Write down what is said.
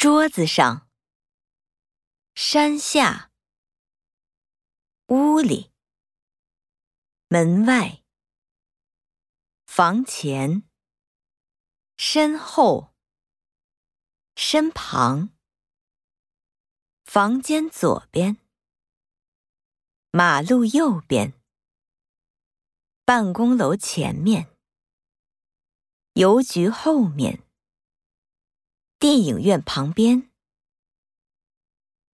桌子上，山下，屋里，门外，房前，身后，身旁，房间左边，马路右边，办公楼前面，邮局后面。电影院旁边。